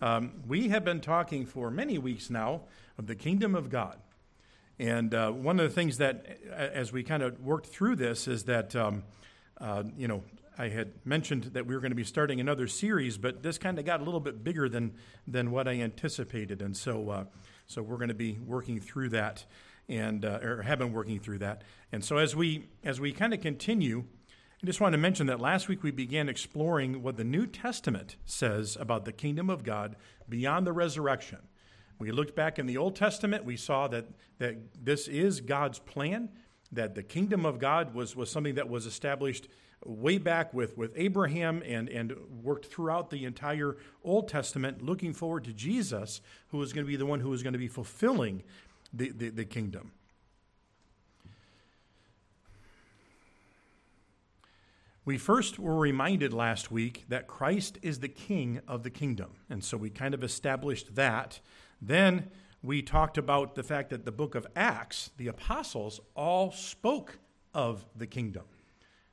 Um, we have been talking for many weeks now of the kingdom of God. And uh, one of the things that, as we kind of worked through this, is that, um, uh, you know, I had mentioned that we were going to be starting another series, but this kind of got a little bit bigger than than what I anticipated, and so uh, so we're going to be working through that, and uh, or have been working through that. And so as we as we kind of continue, I just want to mention that last week we began exploring what the New Testament says about the kingdom of God beyond the resurrection. We looked back in the Old Testament, we saw that, that this is God's plan, that the kingdom of God was, was something that was established way back with, with Abraham and, and worked throughout the entire Old Testament, looking forward to Jesus, who was going to be the one who was going to be fulfilling the, the, the kingdom. We first were reminded last week that Christ is the king of the kingdom. And so we kind of established that. Then we talked about the fact that the book of Acts, the apostles, all spoke of the kingdom.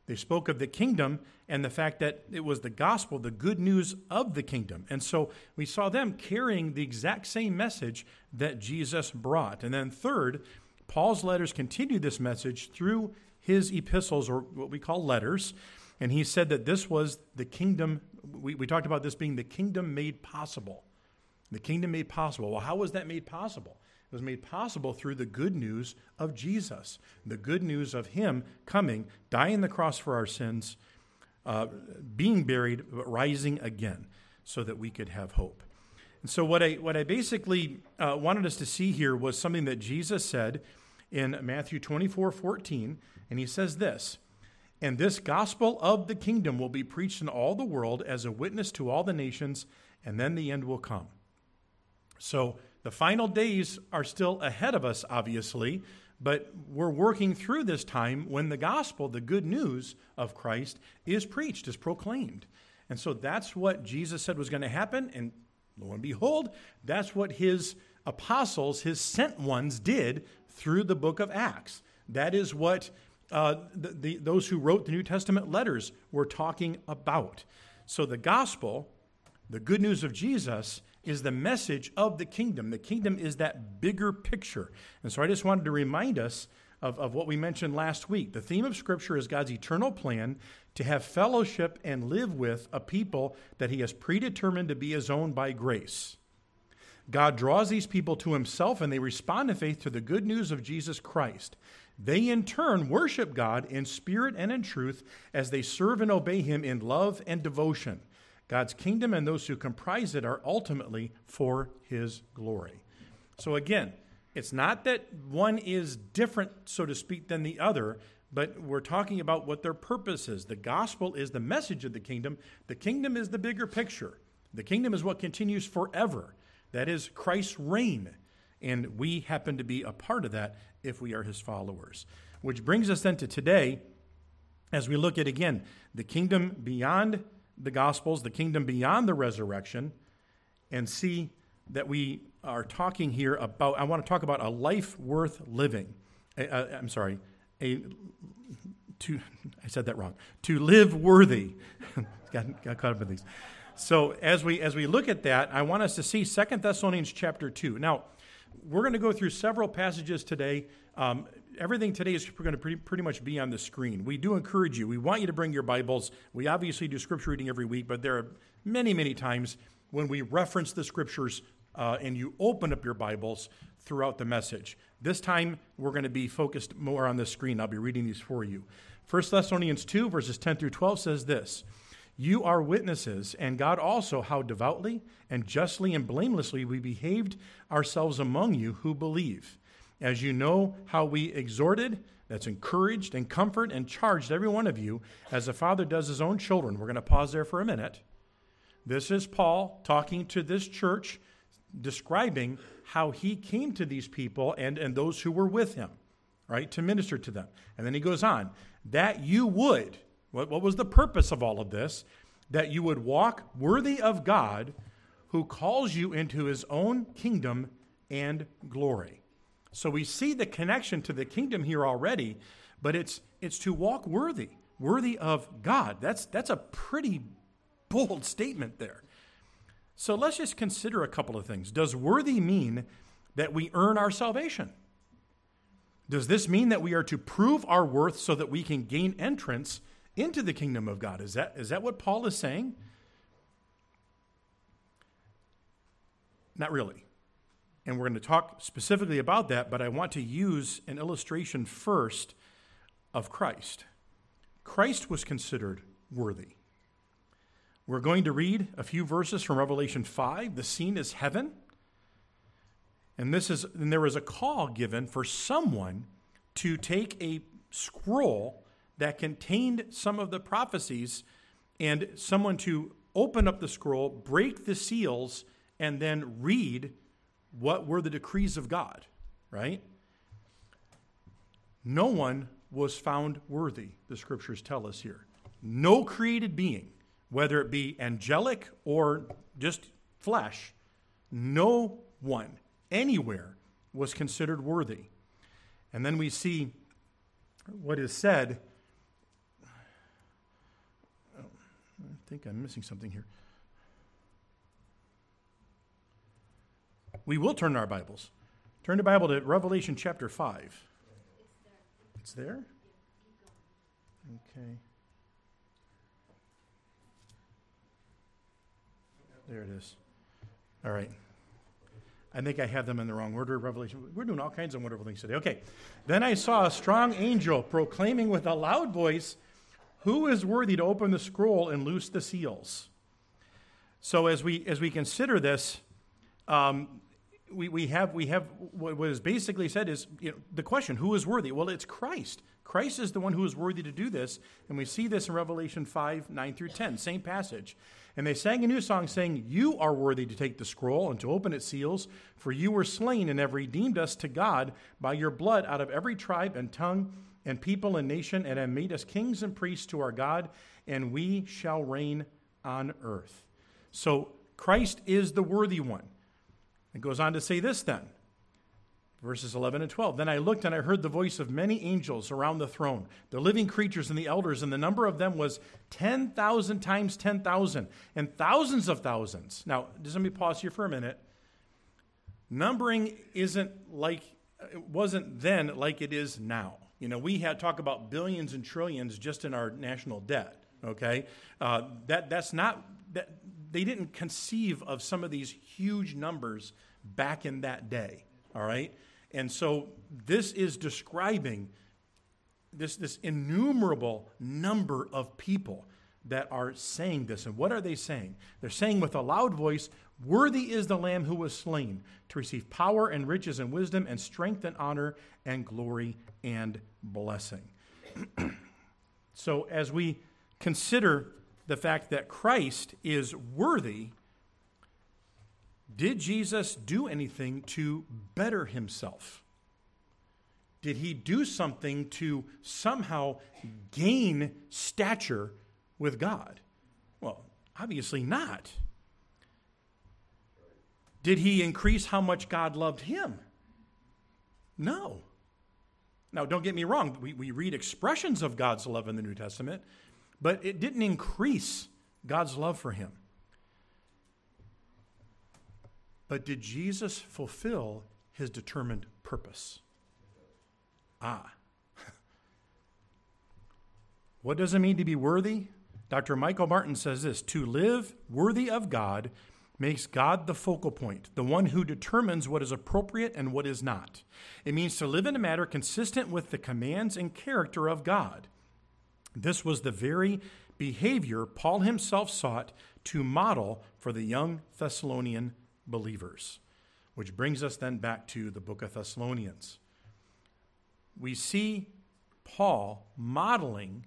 They spoke of the kingdom and the fact that it was the gospel, the good news of the kingdom. And so we saw them carrying the exact same message that Jesus brought. And then, third, Paul's letters continue this message through his epistles, or what we call letters. And he said that this was the kingdom. We, we talked about this being the kingdom made possible. The kingdom made possible. Well, how was that made possible? It was made possible through the good news of Jesus, the good news of Him coming, dying the cross for our sins, uh, being buried, but rising again, so that we could have hope. And so, what I, what I basically uh, wanted us to see here was something that Jesus said in Matthew 24 14. And He says this and this gospel of the kingdom will be preached in all the world as a witness to all the nations, and then the end will come. So the final days are still ahead of us, obviously, but we're working through this time when the gospel, the good news of Christ, is preached, is proclaimed. And so that's what Jesus said was going to happen. And lo and behold, that's what his apostles, his sent ones, did through the book of Acts. That is what uh, the, the, those who wrote the New Testament letters were talking about. So the gospel, the good news of Jesus, is the message of the kingdom. The kingdom is that bigger picture. And so I just wanted to remind us of, of what we mentioned last week. The theme of Scripture is God's eternal plan to have fellowship and live with a people that He has predetermined to be His own by grace. God draws these people to Himself and they respond in faith to the good news of Jesus Christ. They in turn worship God in spirit and in truth as they serve and obey Him in love and devotion. God's kingdom and those who comprise it are ultimately for His glory. So again, it's not that one is different, so to speak, than the other, but we're talking about what their purpose is. The gospel is the message of the kingdom, the kingdom is the bigger picture. The kingdom is what continues forever. That is Christ's reign. And we happen to be a part of that if we are his followers. Which brings us then to today, as we look at again the kingdom beyond the Gospels, the kingdom beyond the resurrection, and see that we are talking here about, I want to talk about a life worth living. I, am sorry, a, to, I said that wrong, to live worthy. got, got caught up in these. So as we, as we look at that, I want us to see Second Thessalonians chapter 2. Now, we're going to go through several passages today. Um, everything today is going to pretty, pretty much be on the screen. We do encourage you. We want you to bring your Bibles. We obviously do scripture reading every week, but there are many, many times when we reference the scriptures uh, and you open up your Bibles throughout the message. This time, we're going to be focused more on the screen. I'll be reading these for you. 1 Thessalonians 2, verses 10 through 12 says this You are witnesses, and God also, how devoutly and justly and blamelessly we behaved ourselves among you who believe. As you know how we exhorted, that's encouraged and comfort and charged every one of you as a father does his own children. We're going to pause there for a minute. This is Paul talking to this church, describing how he came to these people and, and those who were with him, right, to minister to them. And then he goes on, that you would, what, what was the purpose of all of this? That you would walk worthy of God who calls you into his own kingdom and glory. So we see the connection to the kingdom here already, but it's it's to walk worthy, worthy of God. That's that's a pretty bold statement there. So let's just consider a couple of things. Does worthy mean that we earn our salvation? Does this mean that we are to prove our worth so that we can gain entrance into the kingdom of God? Is that, is that what Paul is saying? Not really. And we're going to talk specifically about that, but I want to use an illustration first of Christ. Christ was considered worthy. We're going to read a few verses from Revelation 5. The scene is heaven. And this is and there was a call given for someone to take a scroll that contained some of the prophecies and someone to open up the scroll, break the seals, and then read what were the decrees of God, right? No one was found worthy, the scriptures tell us here. No created being, whether it be angelic or just flesh, no one anywhere was considered worthy. And then we see what is said. I think I'm missing something here. We will turn our Bibles. Turn the Bible to Revelation chapter 5. It's there? Okay. There it is. All right. I think I have them in the wrong order. Revelation. We're doing all kinds of wonderful things today. Okay. Then I saw a strong angel proclaiming with a loud voice, Who is worthy to open the scroll and loose the seals? So as we as we consider this, um, we, we have we have what is basically said is you know, the question: Who is worthy? Well, it's Christ. Christ is the one who is worthy to do this, and we see this in Revelation five nine through ten, same passage. And they sang a new song, saying, You are worthy to take the scroll and to open its seals, for you were slain and have redeemed us to God by your blood out of every tribe and tongue and people and nation, and have made us kings and priests to our God, and we shall reign on earth. So Christ is the worthy one. It goes on to say this then Verses 11 and 12. Then I looked and I heard the voice of many angels around the throne, the living creatures and the elders, and the number of them was 10,000 times 10,000, and thousands of thousands. Now, just let me pause here for a minute. Numbering isn't like, it wasn't then like it is now. You know, we had talk about billions and trillions just in our national debt, okay? Uh, that, that's not, that, they didn't conceive of some of these huge numbers back in that day, all right? And so this is describing this, this innumerable number of people that are saying this. And what are they saying? They're saying with a loud voice, Worthy is the Lamb who was slain to receive power and riches and wisdom and strength and honor and glory and blessing. so, as we consider the fact that Christ is worthy did Jesus do anything to better himself? Did he do something to somehow gain stature with God? Well, obviously not. Did he increase how much God loved him? No. Now, don't get me wrong, we, we read expressions of God's love in the New Testament, but it didn't increase God's love for him. But did Jesus fulfill his determined purpose? Ah. what does it mean to be worthy? Dr. Michael Martin says this To live worthy of God makes God the focal point, the one who determines what is appropriate and what is not. It means to live in a manner consistent with the commands and character of God. This was the very behavior Paul himself sought to model for the young Thessalonian believers. Which brings us then back to the book of Thessalonians. We see Paul modeling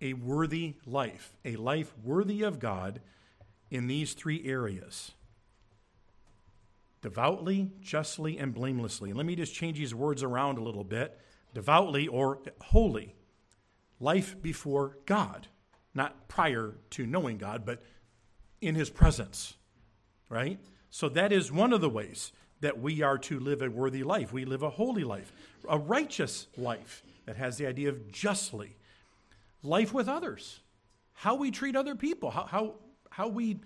a worthy life, a life worthy of God in these three areas devoutly, justly, and blamelessly. let me just change these words around a little bit. Devoutly or holy, life before God, not prior to knowing God, but in his presence right? So that is one of the ways that we are to live a worthy life. We live a holy life, a righteous life that has the idea of justly. Life with others, how we treat other people, how, how, how we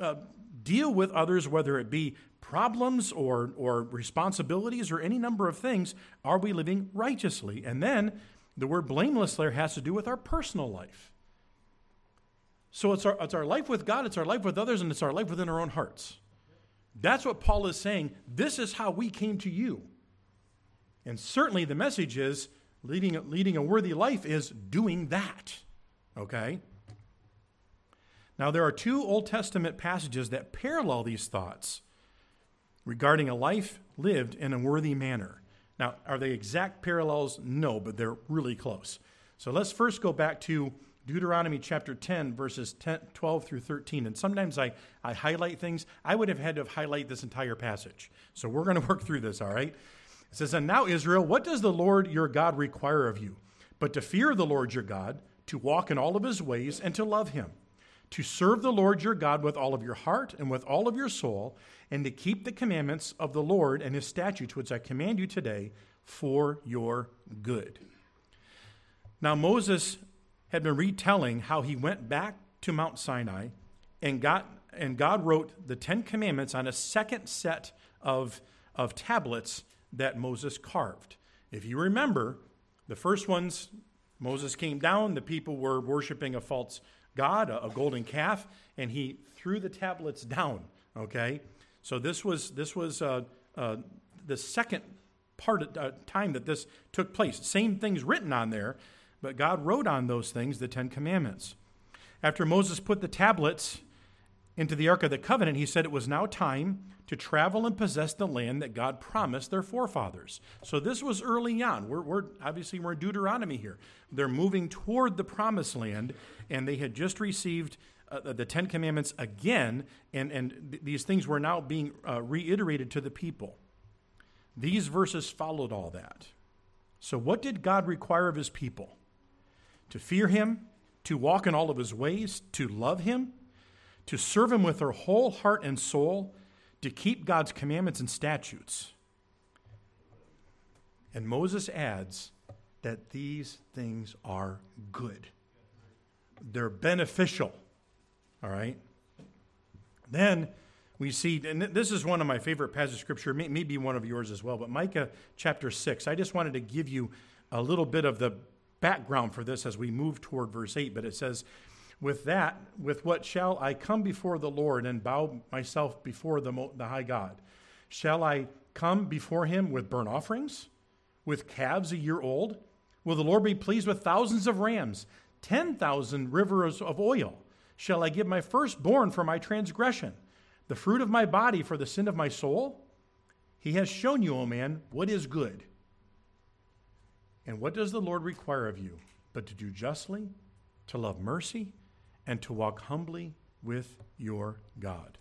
uh, deal with others, whether it be problems or, or responsibilities or any number of things, are we living righteously? And then the word blameless there has to do with our personal life. So it's our, it's our life with God, it's our life with others, and it's our life within our own hearts. That's what Paul is saying. This is how we came to you. And certainly the message is leading, leading a worthy life is doing that. Okay? Now, there are two Old Testament passages that parallel these thoughts regarding a life lived in a worthy manner. Now, are they exact parallels? No, but they're really close. So let's first go back to Deuteronomy chapter 10, verses 10, 12 through 13. And sometimes I, I highlight things. I would have had to highlight this entire passage. So we're going to work through this, all right? It says, And now, Israel, what does the Lord your God require of you? But to fear the Lord your God, to walk in all of his ways, and to love him, to serve the Lord your God with all of your heart and with all of your soul, and to keep the commandments of the Lord and his statutes, which I command you today, for your good. Now, Moses had been retelling how he went back to Mount Sinai and got and God wrote the Ten Commandments on a second set of, of tablets that Moses carved. If you remember, the first ones, Moses came down, the people were worshiping a false god, a, a golden calf, and he threw the tablets down. Okay? So this was, this was uh, uh, the second part of uh, time that this took place. Same things written on there, but God wrote on those things the Ten Commandments. After Moses put the tablets into the Ark of the Covenant, he said it was now time to travel and possess the land that God promised their forefathers. So this was early on. We're, we're obviously we're in Deuteronomy here. They're moving toward the promised land, and they had just received uh, the Ten Commandments again, and, and th- these things were now being uh, reiterated to the people. These verses followed all that. So, what did God require of his people? to fear him, to walk in all of his ways, to love him, to serve him with their whole heart and soul, to keep God's commandments and statutes. And Moses adds that these things are good. They're beneficial. All right? Then we see, and this is one of my favorite passages of scripture, maybe one of yours as well, but Micah chapter 6. I just wanted to give you a little bit of the background for this as we move toward verse 8, but it says, With that, with what shall I come before the Lord and bow myself before the, the high God? Shall I come before him with burnt offerings, with calves a year old? Will the Lord be pleased with thousands of rams, 10,000 rivers of oil? Shall I give my firstborn for my transgression, the fruit of my body for the sin of my soul? He has shown you, O man, what is good and what does the Lord require of you? But to do justly, to love mercy, and to walk humbly with your God.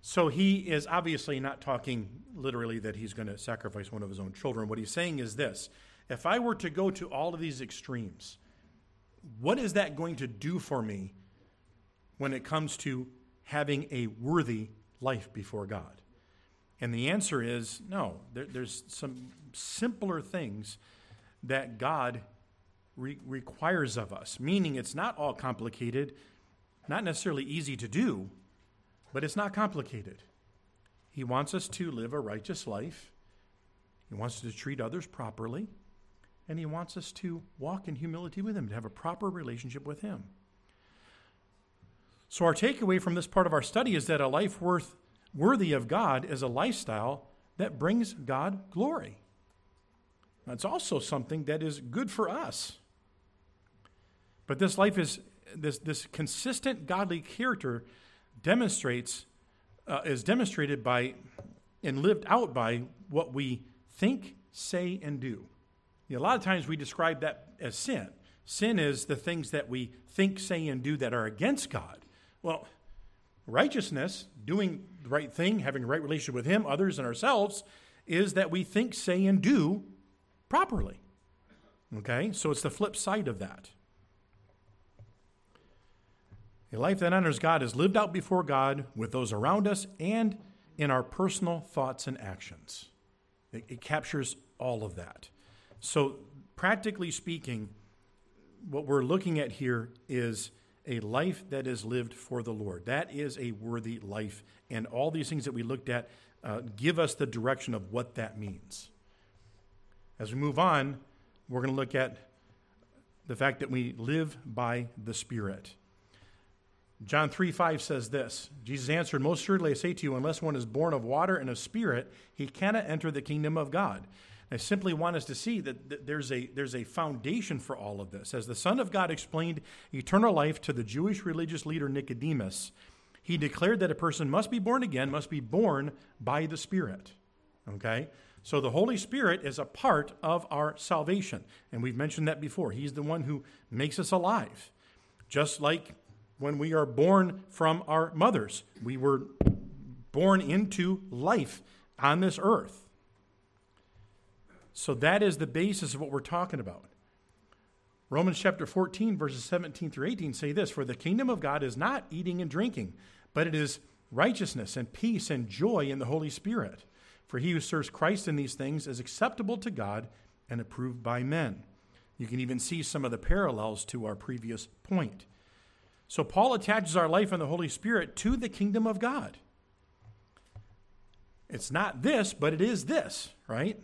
So he is obviously not talking literally that he's going to sacrifice one of his own children. What he's saying is this if I were to go to all of these extremes, what is that going to do for me when it comes to having a worthy life before God? And the answer is no. There, there's some simpler things that God re- requires of us, meaning it's not all complicated, not necessarily easy to do, but it's not complicated. He wants us to live a righteous life, He wants us to treat others properly, and He wants us to walk in humility with Him, to have a proper relationship with Him. So, our takeaway from this part of our study is that a life worth worthy of God is a lifestyle that brings God glory. That's also something that is good for us. But this life is this this consistent godly character demonstrates uh, is demonstrated by and lived out by what we think, say, and do. You know, a lot of times we describe that as sin. Sin is the things that we think, say, and do that are against God. Well, righteousness, doing the right thing, having a right relationship with Him, others, and ourselves, is that we think, say, and do properly. Okay? So it's the flip side of that. A life that honors God is lived out before God with those around us and in our personal thoughts and actions. It, it captures all of that. So, practically speaking, what we're looking at here is a life that is lived for the Lord. That is a worthy life. And all these things that we looked at uh, give us the direction of what that means. As we move on, we're going to look at the fact that we live by the Spirit. John 3 5 says this Jesus answered, Most surely I say to you, unless one is born of water and of spirit, he cannot enter the kingdom of God. I simply want us to see that, there's, a, there's a foundation for all of this. As the Son of God explained eternal life to the Jewish religious leader Nicodemus, he declared that a person must be born again, must be born by the Spirit. Okay? So the Holy Spirit is a part of our salvation. And we've mentioned that before. He's the one who makes us alive. Just like when we are born from our mothers, we were born into life on this earth. So that is the basis of what we're talking about. Romans chapter 14, verses 17 through 18 say this For the kingdom of God is not eating and drinking, but it is righteousness and peace and joy in the Holy Spirit. For he who serves Christ in these things is acceptable to God and approved by men. You can even see some of the parallels to our previous point. So Paul attaches our life in the Holy Spirit to the kingdom of God. It's not this, but it is this, right?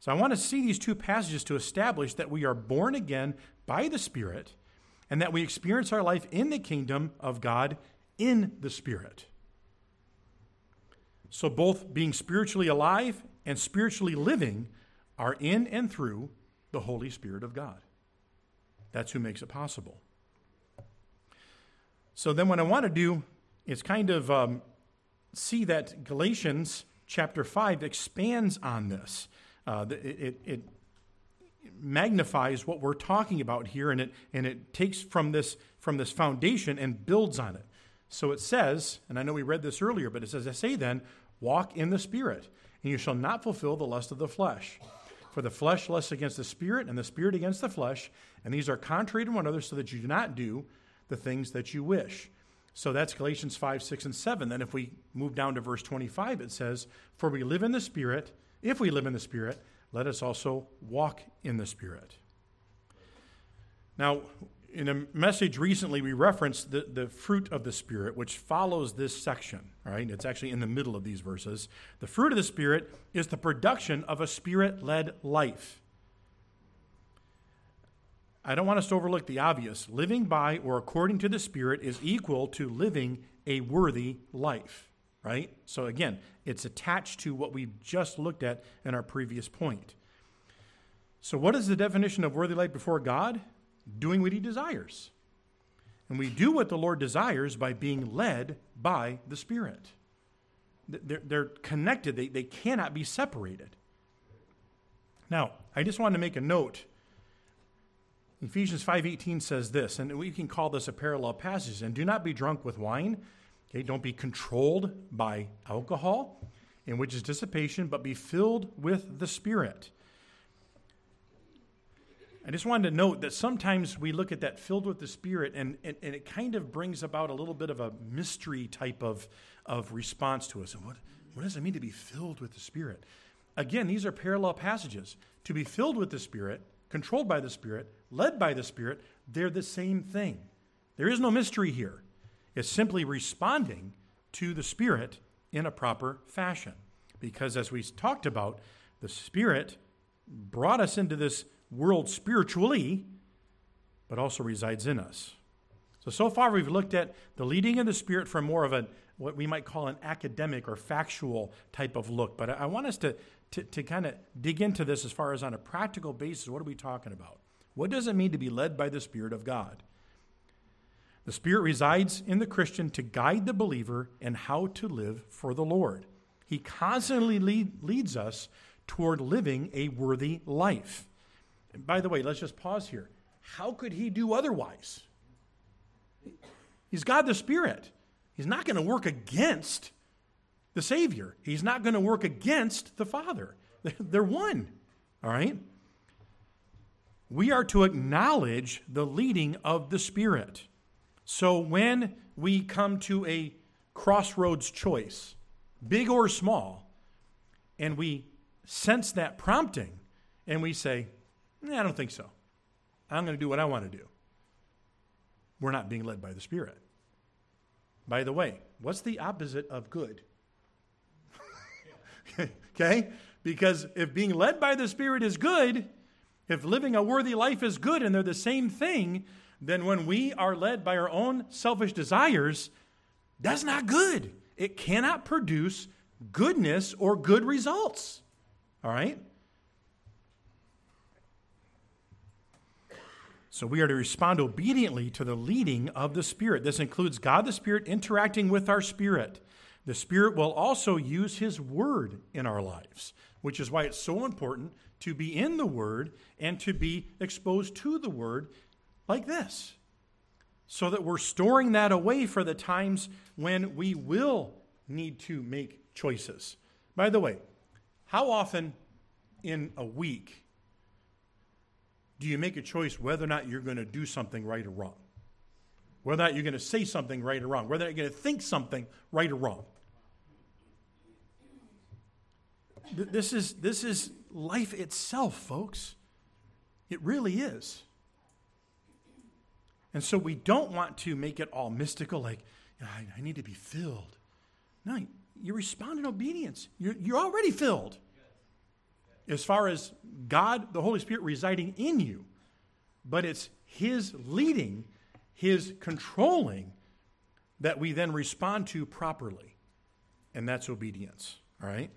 So I want to see these two passages to establish that we are born again by the Spirit and that we experience our life in the kingdom of God in the Spirit. So both being spiritually alive and spiritually living are in and through the Holy Spirit of God. That's who makes it possible. So then, what I want to do is kind of um, see that Galatians chapter 5 expands on this. Uh, it, it, it, magnifies what we're talking about here, and it, and it takes from this, from this foundation and builds on it. So it says, and I know we read this earlier, but it says, I say then, walk in the Spirit, and you shall not fulfill the lust of the flesh. For the flesh lusts against the Spirit, and the Spirit against the flesh, and these are contrary to one another, so that you do not do the things that you wish. So that's Galatians 5, 6, and 7. Then if we move down to verse 25, it says, For we live in the Spirit if we live in the Spirit, let us also walk in the Spirit. Now, in a message recently, we referenced the, the fruit of the Spirit, which follows this section, right? It's actually in the middle of these verses. The fruit of the Spirit is the production of a Spirit led life. I don't want us to overlook the obvious. Living by or according to the Spirit is equal to living a worthy life right? So again, it's attached to what we just looked at in our previous point. So, what is the definition of worthy life before God? Doing what He desires. And we do what the Lord desires by being led by the Spirit. They're, connected, they, they cannot be separated. Now, I just want to make a note. Ephesians 5:18 says this, and we can call this a parallel passage, and do not be drunk with wine, Okay, don't be controlled by alcohol, in which is dissipation, but be filled with the Spirit. I just wanted to note that sometimes we look at that filled with the Spirit, and, and, and, it kind of brings about a little bit of a mystery type of, of response to us. And what, what does it mean to be filled with the Spirit? Again, these are parallel passages. To be filled with the Spirit, controlled by the Spirit, led by the Spirit, they're the same thing. There is no mystery here. It's simply responding to the Spirit in a proper fashion. Because as we talked about, the Spirit brought us into this world spiritually, but also resides in us. So, so far we've looked at the leading of the Spirit from more of a what we might call an academic or factual type of look. But I want us to, to, to kind of dig into this as far as on a practical basis. What are we talking about? What does it mean to be led by the Spirit of God? The Spirit resides in the Christian to guide the believer in how to live for the Lord. He constantly lead, leads us toward living a worthy life. And by the way, let's just pause here. How could he do otherwise? He's God the Spirit. He's not going to work against the Savior, He's not going to work against the Father. They're one, all right? We are to acknowledge the leading of the Spirit. So when we come to a crossroads choice, big or small, and we sense that prompting and we say, I don't think so. I'm going to do what I want to do. we're not being led by the Spirit. By the way, what's the opposite of good? okay? Because if being led by the Spirit is good, if living a worthy life is good and they're the same thing, then when we are led by our own selfish desires, that's not good. It cannot produce goodness or good results. All right? So we are to respond obediently to the leading of the Spirit. This includes God the Spirit interacting with our spirit. The Spirit will also use His Word in our lives, which is why it's so important to be in the Word and to be exposed to the Word like this, so that we're storing that away for the times when we will need to make choices. By the way, how often in a week do you make a choice whether or not you're going to do something right or wrong? Whether or not you're going to say something right or wrong? Whether or not you're going to think something right or wrong? This is, this is life itself, folks. It really is. And so we don't want to make it all mystical, like, I, I need to be filled. No, you respond in obedience. You're, you're already filled. As far as God, the Holy Spirit residing in you, but it's His leading, His controlling that we then respond to properly. And that's obedience. All right?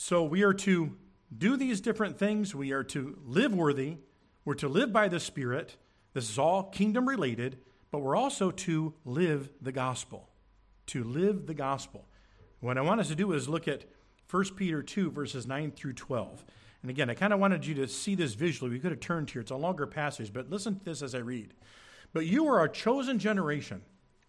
So we are to do these different things. We are to live worthy. We're to live by the Spirit. This is all kingdom related, but we're also to live the gospel. To live the gospel. What I want us to do is look at 1 Peter 2, verses 9 through 12. And again, I kind of wanted you to see this visually. We could have turned here. It's a longer passage, but listen to this as I read. But you are a chosen generation,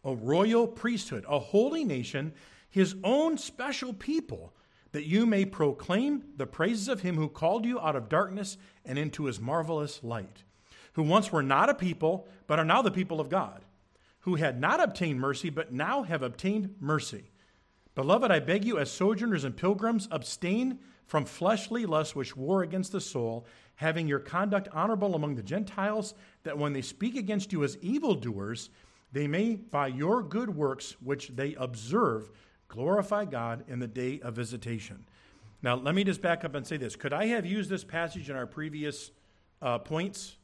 a royal priesthood, a holy nation, his own special people that you may proclaim the praises of him who called you out of darkness and into his marvelous light, who once were not a people, but are now the people of God, who had not obtained mercy, but now have obtained mercy. Beloved, I beg you, as sojourners and pilgrims, abstain from fleshly lusts which war against the soul, having your conduct honorable among the Gentiles, that when they speak against you as evildoers, they may, by your good works which they observe, Glorify God in the day of visitation. Now, let me just back up and say this. Could I have used this passage in our previous uh, points?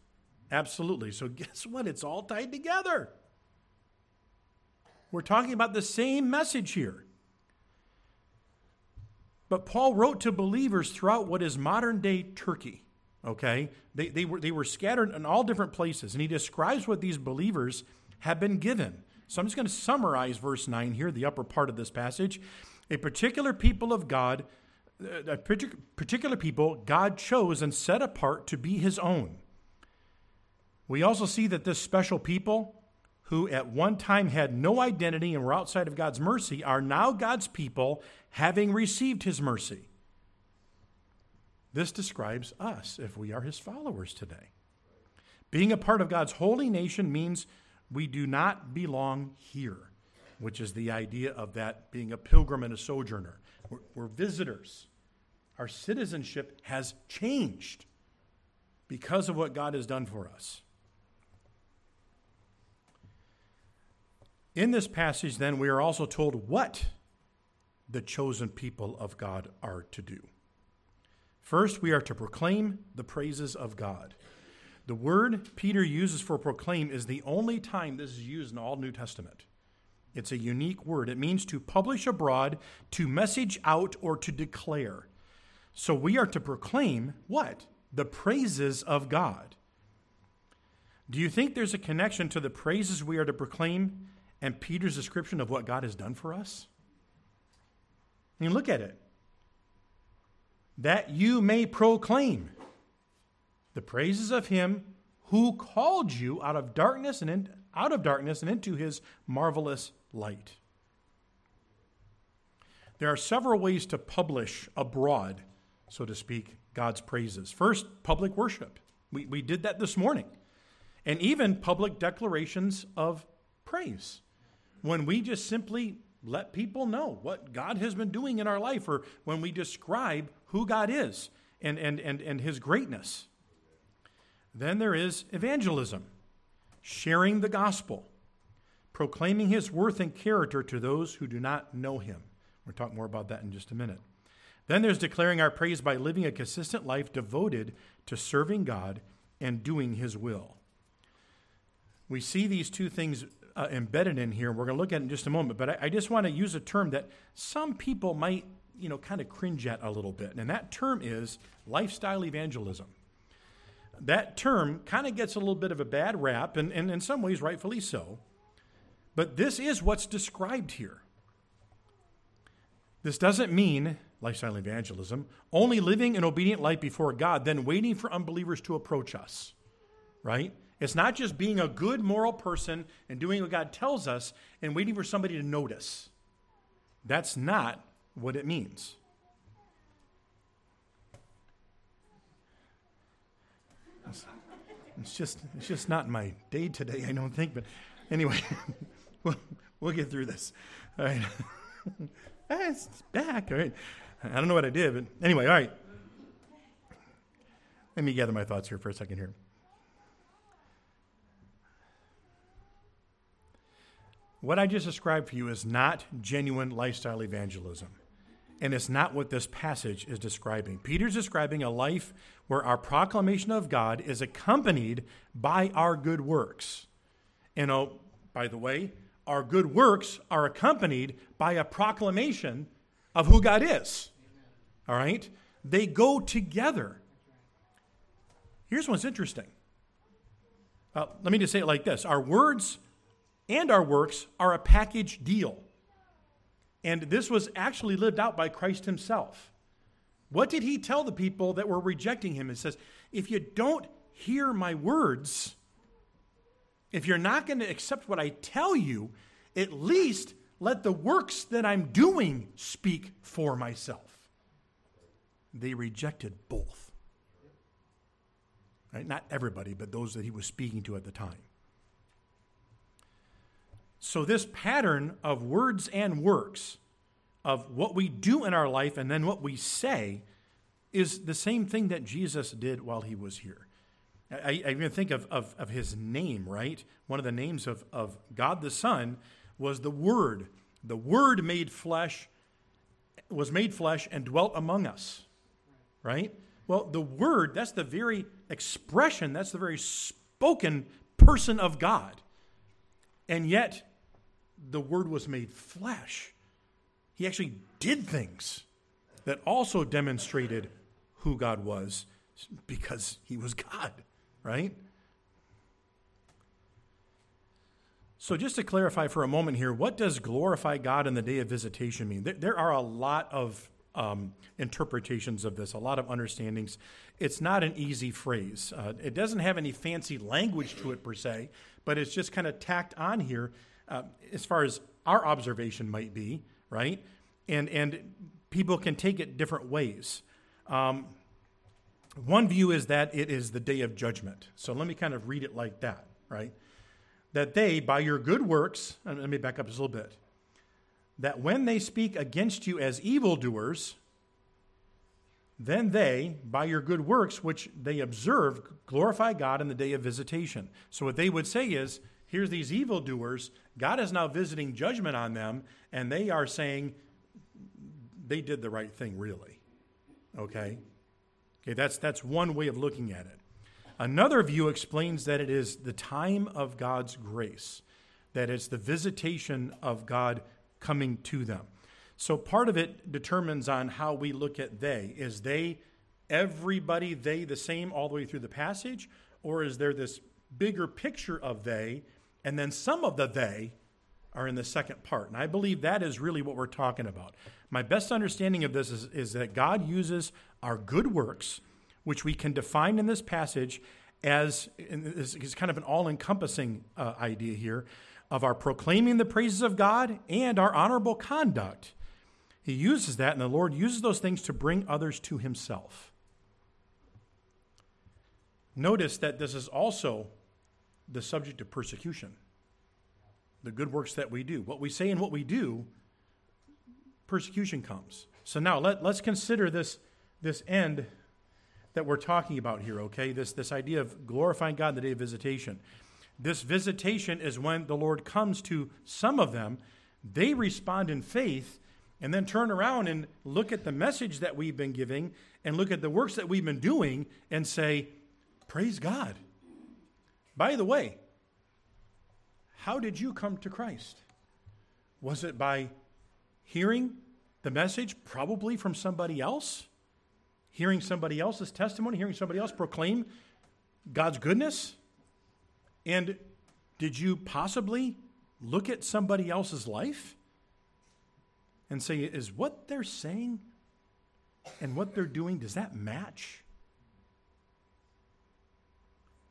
Absolutely. So, guess what? It's all tied together. We're talking about the same message here. But Paul wrote to believers throughout what is modern day Turkey. Okay? They, they, were, they were scattered in all different places. And he describes what these believers have been given. So I'm just going to summarize verse 9 here, the upper part of this passage. A particular people of God, uh, a particular people God chose and set apart to be his own. We also see that this special people, who at one time had no identity and were outside of God's mercy, are now God's people, having received his mercy. This describes us if we are his followers today. Being a part of God's holy nation means we do not belong here, which is the idea of that being a pilgrim and a sojourner. We're, we're visitors. Our citizenship has changed because of what God has done for us. In this passage, then, we are also told what the chosen people of God are to do. First, we are to proclaim the praises of God. The word Peter uses for proclaim is the only time this is used in all New Testament. It's a unique word. It means to publish abroad, to message out, or to declare. So we are to proclaim what? The praises of God. Do you think there's a connection to the praises we are to proclaim and Peter's description of what God has done for us? I mean, look at it. That you may proclaim the praises of him who called you out of darkness and in, out of darkness and into his marvelous light. There are several ways to publish abroad, so to speak, God's praises. First, public worship. We, we did that this morning. And even public declarations of praise. When we just simply let people know what God has been doing in our life, or when we describe who God is and, and, and, and his greatness. Then there is evangelism, sharing the gospel, proclaiming his worth and character to those who do not know him. We'll talk more about that in just a minute. Then there's declaring our praise by living a consistent life devoted to serving God and doing his will. We see these two things uh, embedded in here. We're going to look at in just a moment, but I, I just want to use a term that some people might, you know, kind of cringe at a little bit, and that term is lifestyle evangelism. That term kind of gets a little bit of a bad rap, and, and in some ways, rightfully so. But this is what's described here. This doesn't mean lifestyle evangelism, only living an obedient life before God, then waiting for unbelievers to approach us, right? It's not just being a good moral person and doing what God tells us and waiting for somebody to notice. That's not what it means. It's just it's just not my day today, I don't think. But anyway, we'll, we'll get through this. All right. Ah, it's back. All right. I don't know what I did, but anyway, all right. Let me gather my thoughts here for a second here. What I just described for you is not genuine lifestyle evangelism. And it's not what this passage is describing. Peter's describing a life where our proclamation of God is accompanied by our good works. And oh, by the way, our good works are accompanied by a proclamation of who God is. All right? They go together. Here's what's interesting. Uh, let me just say it like this Our words and our works are a package deal. And this was actually lived out by Christ himself. What did he tell the people that were rejecting him? It says, if you don't hear my words, if you're not going to accept what I tell you, at least let the works that I'm doing speak for myself. They rejected both. Right? Not everybody, but those that he was speaking to at the time. So, this pattern of words and works, of what we do in our life and then what we say, is the same thing that Jesus did while he was here. I, I even think of, of, of, his name, right? One of the names of, of God the Son was the Word. The Word made flesh, was made flesh and dwelt among us, right? Well, the Word, that's the very expression, that's the very spoken person of God. And yet, the Word was made flesh. He actually did things that also demonstrated who God was because he was God, right? So, just to clarify for a moment here, what does glorify God in the day of visitation mean? There, are a lot of um, interpretations of this, a lot of understandings. It's not an easy phrase. Uh, it doesn't have any fancy language to it per se, but it's just kind of tacked on here uh, as far as our observation might be, right? And, and people can take it different ways. Um, one view is that it is the day of judgment. So let me kind of read it like that, right? That they, by your good works, let me back up just a little bit, that when they speak against you as evildoers, then they, by your good works, which they observe, glorify God in the day of visitation. So what they would say is, here's these evildoers. God is now visiting judgment on them, and they are saying they did the right thing, really. Okay? Okay, that's, that's one way of looking at it. Another view explains that it is the time of God's grace, that it's the visitation of God coming to them. So part of it determines on how we look at they. Is they, everybody, they the same all the way through the passage? Or is there this bigger picture of they and then some of the they are in the second part. And I believe that is really what we're talking about. My best understanding of this is, is that God uses our good works, which we can define in this passage as is kind of an all encompassing uh, idea here of our proclaiming the praises of God and our honorable conduct. He uses that, and the Lord uses those things to bring others to Himself. Notice that this is also the subject of persecution. The good works that we do. What we say and what we do, persecution comes. So now let, let's consider this, this end that we're talking about here, okay? This, this idea of glorifying God in the day of visitation. This visitation is when the Lord comes to some of them, they respond in faith, and then turn around and look at the message that we've been giving and look at the works that we've been doing and say, Praise God. By the way, how did you come to Christ? Was it by hearing the message, probably from somebody else? Hearing somebody else's testimony, hearing somebody else proclaim God's goodness? And did you possibly look at somebody else's life and say, is what they're saying and what they're doing, does that match?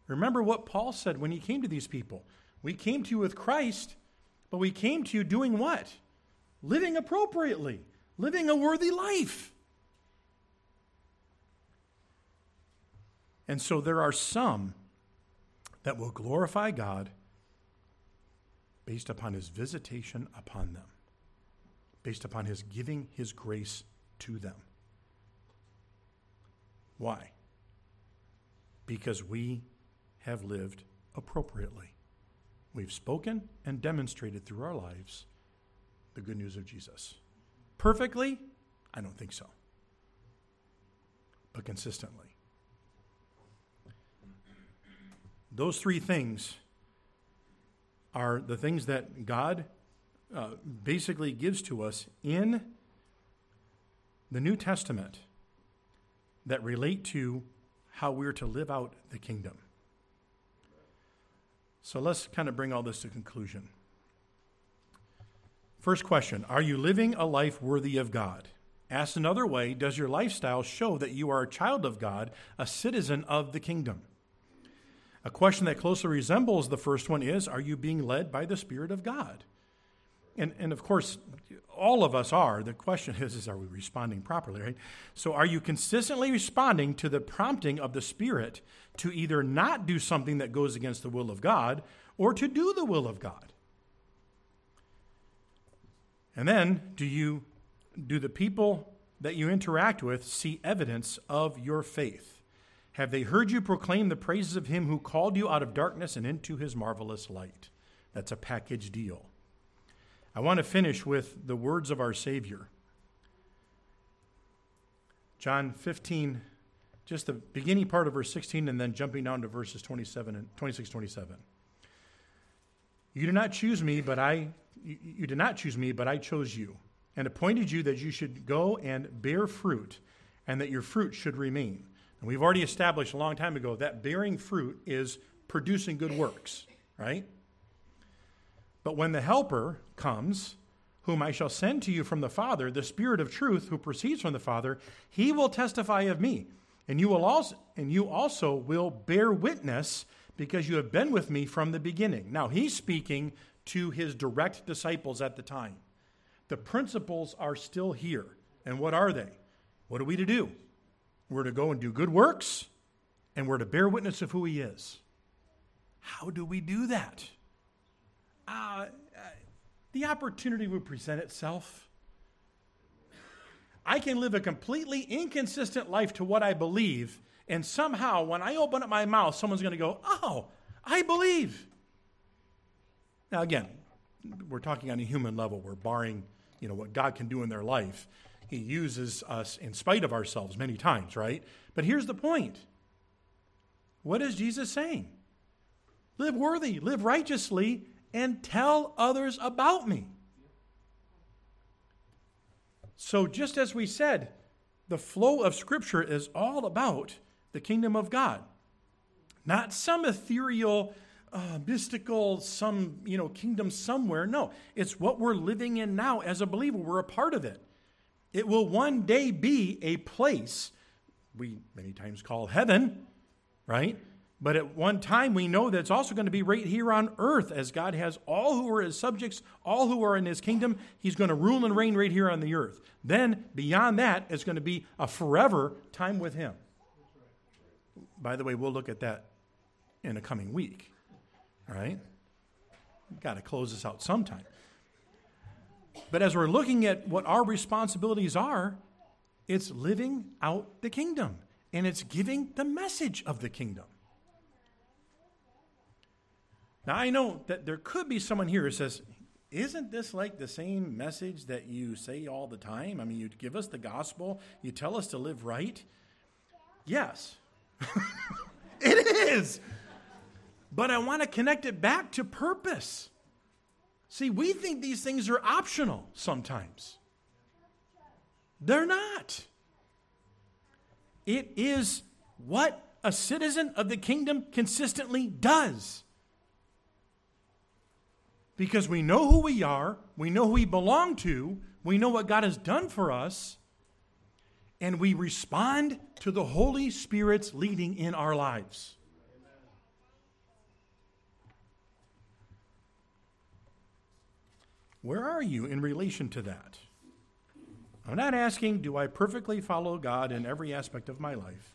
Remember what Paul said when he came to these people. We came to you with Christ, but we came to you doing what? Living appropriately, living a worthy life. And so there are some that will glorify God based upon his visitation upon them, based upon his giving his grace to them. Why? Because we have lived appropriately. We've spoken and demonstrated through our lives the good news of Jesus. Perfectly? I don't think so. But consistently. Those three things are the things that God uh, basically gives to us in the New Testament that relate to how we're to live out the kingdom. So let's kind of bring all this to conclusion. First question Are you living a life worthy of God? Asked another way, does your lifestyle show that you are a child of God, a citizen of the kingdom? A question that closely resembles the first one is Are you being led by the Spirit of God? And, and of course, all of us are. The question is, is are we responding properly, right? So are you consistently responding to the prompting of the Spirit to either not do something that goes against the will of God or to do the will of God? And then do you do the people that you interact with see evidence of your faith? Have they heard you proclaim the praises of him who called you out of darkness and into his marvelous light? That's a package deal. I want to finish with the words of our Savior. John 15, just the beginning part of verse 16, and then jumping down to verses 27 and 26, 27. You did not choose me, but I you, you did not choose me, but I chose you, and appointed you that you should go and bear fruit, and that your fruit should remain. And we've already established a long time ago that bearing fruit is producing good works, right? But when the Helper comes, whom I shall send to you from the Father, the Spirit of truth who proceeds from the Father, he will testify of me. And you will also and you also will bear witness because you have been with me from the beginning. Now he's speaking to his direct disciples at the time. The principles are still here. And what are they? What are we to do? We're to go and do good works, and we're to bear witness of who he is. How do we do that? Uh, the opportunity would present itself. I can live a completely inconsistent life to what I believe, and somehow when I open up my mouth, someone's going to go, Oh, I believe. Now, again, we're talking on a human level. We're barring you know, what God can do in their life. He uses us in spite of ourselves many times, right? But here's the point what is Jesus saying? Live worthy, live righteously, and tell others about me. So, just as we said, the flow of Scripture is all about the kingdom of God, not some ethereal, uh, mystical, some you know kingdom somewhere. No, it's what we're living in now as a believer. We're a part of it. It will one day be a place we many times call heaven, right? But at one time, we know that it's also going to be right here on earth as God has all who are his subjects, all who are in his kingdom. He's going to rule and reign right here on the earth. Then, beyond that, it's going to be a forever time with him. By the way, we'll look at that in a coming week. All right? Got to close this out sometime. But as we're looking at what our responsibilities are, it's living out the kingdom. and it's giving the message of the kingdom. Now, I know that there could be someone here who says, Isn't this like the same message that you say all the time? I mean, you give us the gospel, you tell us to live right. Yes, it is. But I want to connect it back to purpose. See, we think these things are optional sometimes. They're not. It is what a citizen of the kingdom consistently does. Because we know who we are, we know who we belong to, we know what God has done for us, and we respond to the Holy Spirit's leading in our lives. Where are you in relation to that? I'm not asking, do I perfectly follow God in every aspect of my life?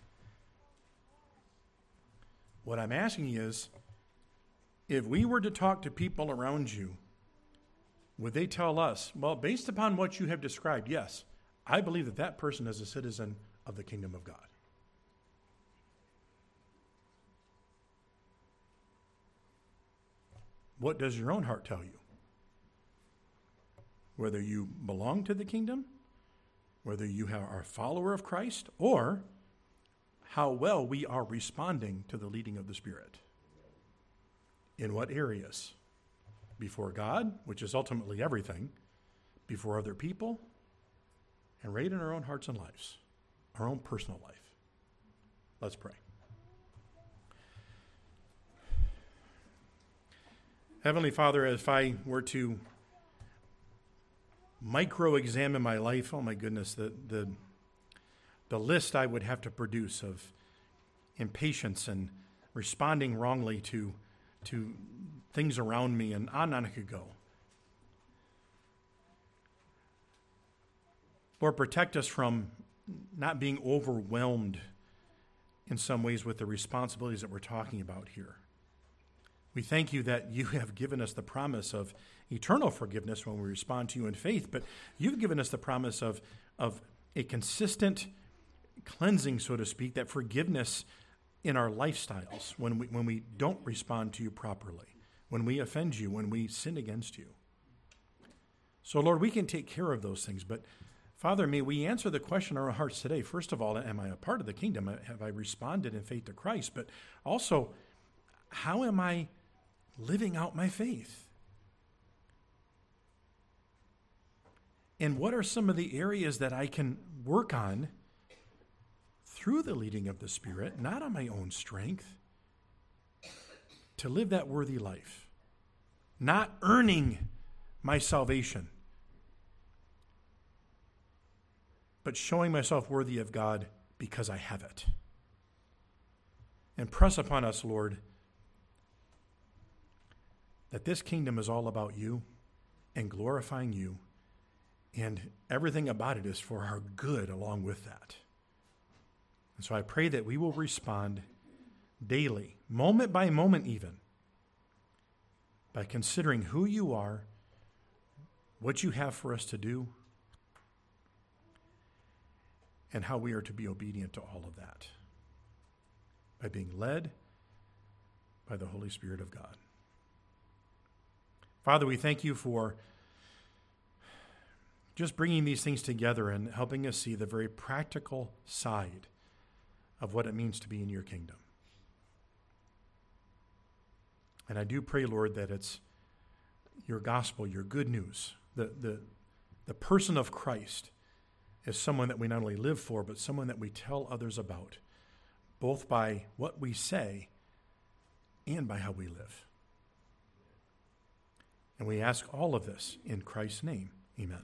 What I'm asking is, if we were to talk to people around you, would they tell us, well, based upon what you have described, yes, I believe that that person is a citizen of the kingdom of God? What does your own heart tell you? Whether you belong to the kingdom, whether you are a follower of Christ, or how well we are responding to the leading of the Spirit. In what areas? Before God, which is ultimately everything, before other people, and right in our own hearts and lives, our own personal life. Let's pray. Heavenly Father, if I were to micro examine my life, oh my goodness, the, the, the list I would have to produce of impatience and responding wrongly to to things around me, and on and on it could go. Lord, protect us from not being overwhelmed in some ways with the responsibilities that we're talking about here. We thank you that you have given us the promise of eternal forgiveness when we respond to you in faith, but you've given us the promise of, of a consistent cleansing, so to speak, that forgiveness in our lifestyles when we, when we don't respond to you properly, when we offend you, when we sin against you. So, Lord, we can take care of those things, but Father, may we answer the question in our hearts today. First of all, am I a part of the kingdom? Have I responded in faith to Christ? But also, how am I living out my faith? And what are some of the areas that I can work on through the leading of the Spirit, not on my own strength, to live that worthy life, not earning my salvation, but showing myself worthy of God because I have it. And press upon us, Lord, that this kingdom is all about you and glorifying you, and everything about it is for our good along with that. And so I pray that we will respond daily, moment by moment, even, by considering who you are, what you have for us to do, and how we are to be obedient to all of that by being led by the Holy Spirit of God. Father, we thank you for just bringing these things together and helping us see the very practical side of what it means to be in your kingdom. And I do pray, Lord, that it's your gospel, your good news, the, the, the person of Christ is someone that we not only live for, but someone that we tell others about, both by what we say and by how we live. And we ask all of this in Christ's name. Amen.